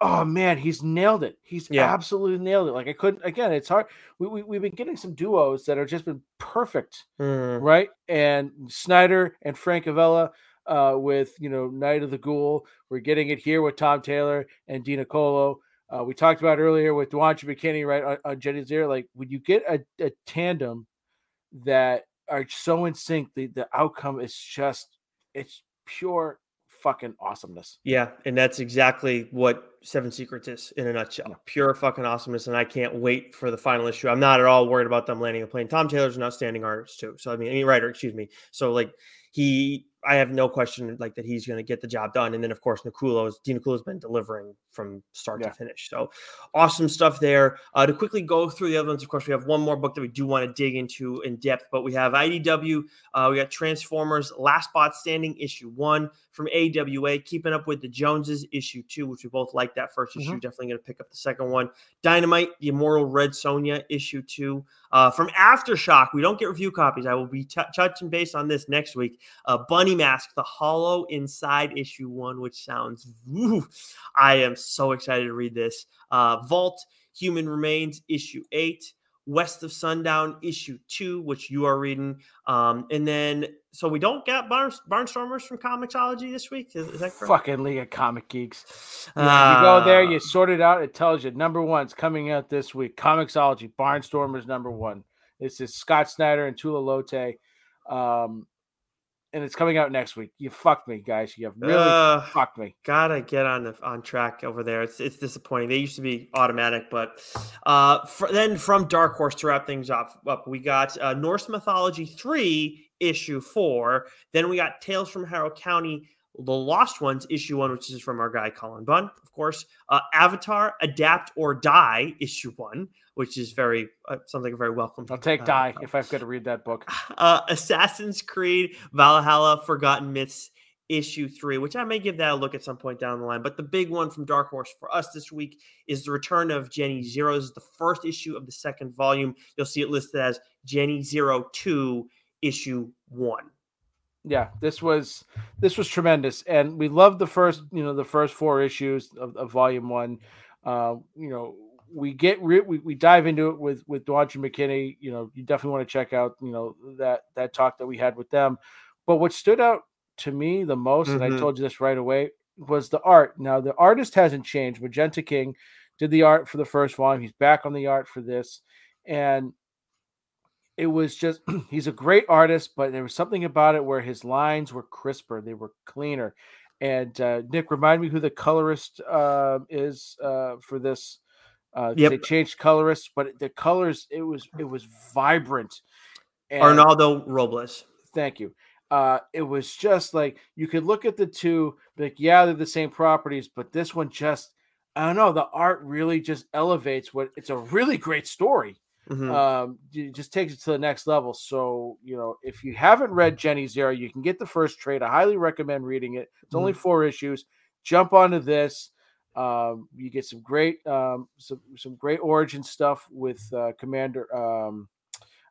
oh man, he's nailed it. He's yeah. absolutely nailed it. Like I couldn't again, it's hard. We, we we've been getting some duos that are just been perfect, mm. right? And Snyder and Francavilla uh, with you know Night of the Ghoul. We're getting it here with Tom Taylor and Di Nicuolo. Uh, we talked about earlier with Dwancha McKinney, right on, on Jenny Zero. Like when you get a, a tandem that are so in sync. The the outcome is just it's pure fucking awesomeness. Yeah, and that's exactly what Seven Secrets is in a nutshell. Yeah. Pure fucking awesomeness, and I can't wait for the final issue. I'm not at all worried about them landing a plane. Tom Taylor's an outstanding artist too. So I mean, I mean writer, excuse me. So like he I have no question like that he's going to get the job done. And then of course Nicuolo's Di Nicuolo's been delivering from start yeah. to finish. So awesome stuff there. Uh, to quickly go through the other ones, of course, we have one more book that we do want to dig into in depth, but we have IDW. Uh, we got Transformers Last Bot Standing issue one from AWA, keeping up with the Joneses issue two, which we both like that 1st issue. Mm-hmm. Definitely going to pick up the second one. Dynamite, the Immortal Red Sonja, issue two. Uh, from Aftershock, we don't get review copies. I will be t- touching base on this next week. Uh, Bunny Mask, the Hollow Inside issue one, which sounds, woo, I am so excited to read this. Uh, Vault, Human Remains issue eight. West of Sundown issue two, which you are reading. Um, and then, so we don't get Barn, Barnstormers from Comixology this week. Is, is that correct? Fucking League of Comic Geeks. Yeah, you go there, you ah. sort it out. It tells you number one one's coming out this week. Comixology, Barnstormers number one. This is Scott Snyder and Tula Lotay. Um, and it's coming out next week. You fucked me, guys. You have really uh, fucked me. Gotta get on the on track over there. It's it's disappointing. They used to be automatic, but uh, for, then from Dark Horse to wrap things up, up we got uh, Norse Mythology three issue four. Then we got Tales from Harrow County, the Lost Ones issue one, which is from our guy Cullen Bunn, of course. Uh, Avatar Adapt or Die issue one which is very uh, sounds like a very welcome. I'll take uh, die if I've got to read that book. Uh, Assassin's Creed Valhalla Forgotten Myths issue three, which I may give that a look at some point down the line. But the big one from Dark Horse for us this week is the return of Jenny Zero. This is the first issue of the second volume. You'll see it listed as Jenny Zero Two issue one. Yeah, this was this was tremendous, and we loved the first you know the first four issues of, of volume one. Uh, you know we get re- we, we dive into it with with Dwayne McKinney. You know, you definitely want to check out you know that that talk that we had with them. But what stood out to me the most, mm-hmm. and I mm-hmm. told you this right away, was the art. Now the artist hasn't changed. Magenta King did the art for the first volume. He's back on the art for this, and it was just he's a great artist, but there was something about it where his lines were crisper, they were cleaner. And uh, Nick, remind me who the colorist uh, is uh, for this uh, yep. They changed colorists, but the colors it was it was vibrant. And, Arnaldo Robles. Thank you. Uh, it was just like you could look at the two, like yeah, they're the same properties, but this one just I don't know. The art really just elevates what it's a really great story. Mm-hmm. Um, it just takes it to the next level. So you know, if you haven't read Jenny Zero, you can get the first trade. I highly recommend reading it. It's mm-hmm. only four issues. Jump onto this. Um, you get some great um, some some great origin stuff with uh, Commander um,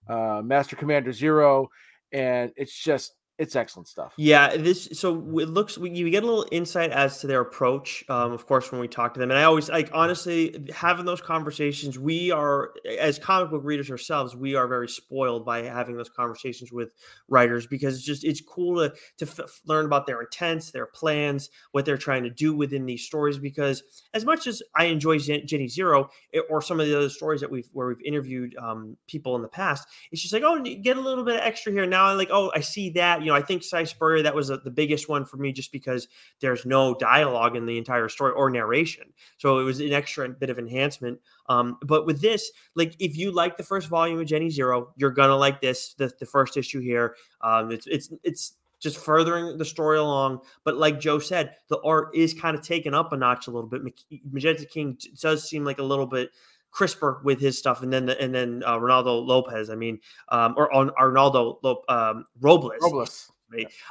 uh, Master Commander Zero, and it's just it's excellent stuff. Yeah, this so it looks you get a little insight as to their approach. Um, of course, when we talk to them, and I always like honestly having those conversations. We are as comic book readers ourselves, we are very spoiled by having those conversations with writers because it's just it's cool to to f- learn about their intents, their plans, what they're trying to do within these stories. Because as much as I enjoy Jenny Zero it, or some of the other stories that we've where we've interviewed um, people in the past, it's just like oh, get a little bit extra here. Now like oh, I see that you know, I think Si Spurrier, that was a, the biggest one for me just because there's no dialogue in the entire story or narration. So it was an extra bit of enhancement. Um, but with this, like if you like the first volume of Jenny Zero, you're gonna like this, the, the first issue here. Um, it's it's it's just furthering the story along. But like Joe said, the art is kind of taken up a notch a little bit. Magenta King does seem like a little bit crisper with his stuff, and then the, and then uh, Ronaldo Lopez. I mean, um, or on Arnaldo um, Robles. Robles.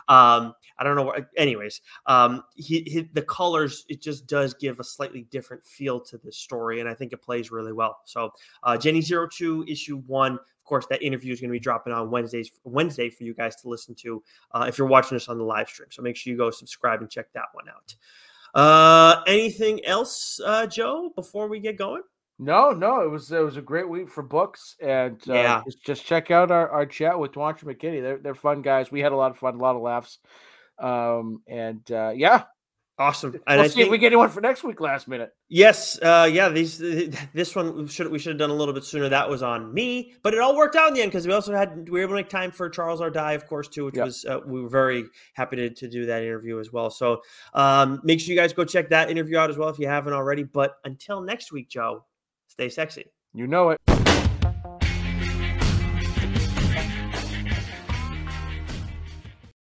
Um, I don't know. What, anyways, um, he, he, the colors it just does give a slightly different feel to this story, and I think it plays really well. So, uh, Jenny Zero Two issue one. Of course, that interview is going to be dropping on Wednesdays Wednesday for you guys to listen to uh, if you're watching this on the live stream. So make sure you go subscribe and check that one out. Uh, anything else, uh, Joe, before we get going? No, no, it was it was a great week for books, and uh, yeah, just, just, check out our, our chat with Dwancher McKinney. They're they're fun guys. We had a lot of fun, a lot of laughs, um, and uh, yeah, awesome. And we'll I see think, if we get anyone for next week, last minute. Yes, uh, yeah. These this one should we should have done a little bit sooner. That was on me, but it all worked out in the end because we also had we were able to make time for Charles Ardai, of course, too, which yep. was uh, we were very happy to, to do that interview as well. So um, make sure you guys go check that interview out as well if you haven't already. But until next week, Joe Stay sexy. You know it.